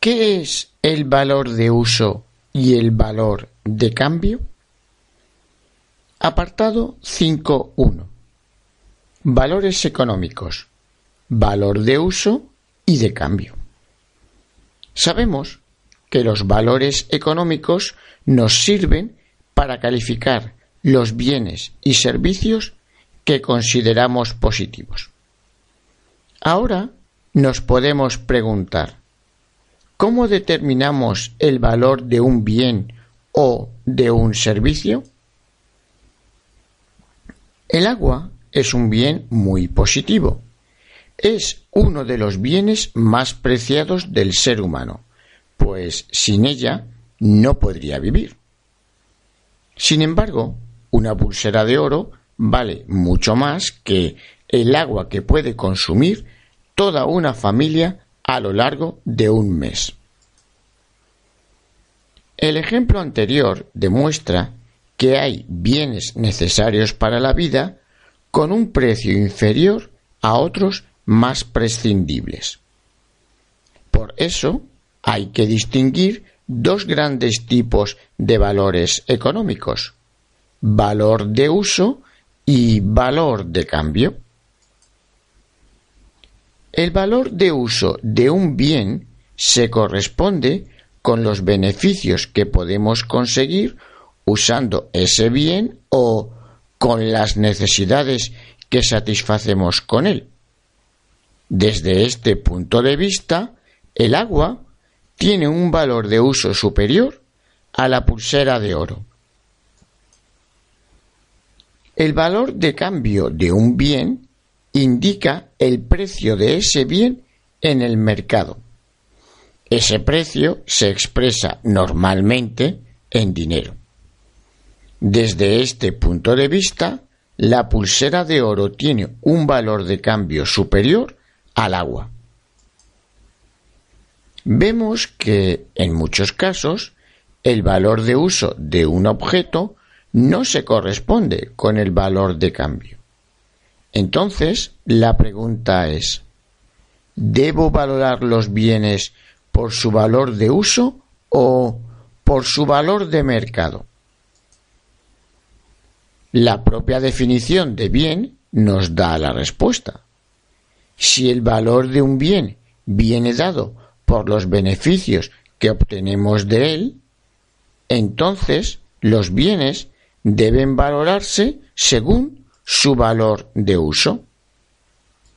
¿Qué es el valor de uso y el valor de cambio? Apartado 5.1. Valores económicos, valor de uso y de cambio. Sabemos que los valores económicos nos sirven para calificar los bienes y servicios que consideramos positivos. Ahora nos podemos preguntar, ¿cómo determinamos el valor de un bien o de un servicio? El agua es un bien muy positivo. Es uno de los bienes más preciados del ser humano, pues sin ella no podría vivir. Sin embargo, una pulsera de oro vale mucho más que el agua que puede consumir toda una familia a lo largo de un mes. El ejemplo anterior demuestra que hay bienes necesarios para la vida con un precio inferior a otros más prescindibles. Por eso hay que distinguir dos grandes tipos de valores económicos, valor de uso y valor de cambio. El valor de uso de un bien se corresponde con los beneficios que podemos conseguir usando ese bien o con las necesidades que satisfacemos con él. Desde este punto de vista, el agua tiene un valor de uso superior a la pulsera de oro. El valor de cambio de un bien indica el precio de ese bien en el mercado. Ese precio se expresa normalmente en dinero. Desde este punto de vista, la pulsera de oro tiene un valor de cambio superior al agua. Vemos que, en muchos casos, el valor de uso de un objeto no se corresponde con el valor de cambio. Entonces, la pregunta es, ¿debo valorar los bienes por su valor de uso o por su valor de mercado? La propia definición de bien nos da la respuesta. Si el valor de un bien viene dado por los beneficios que obtenemos de él, entonces los bienes deben valorarse según su valor de uso.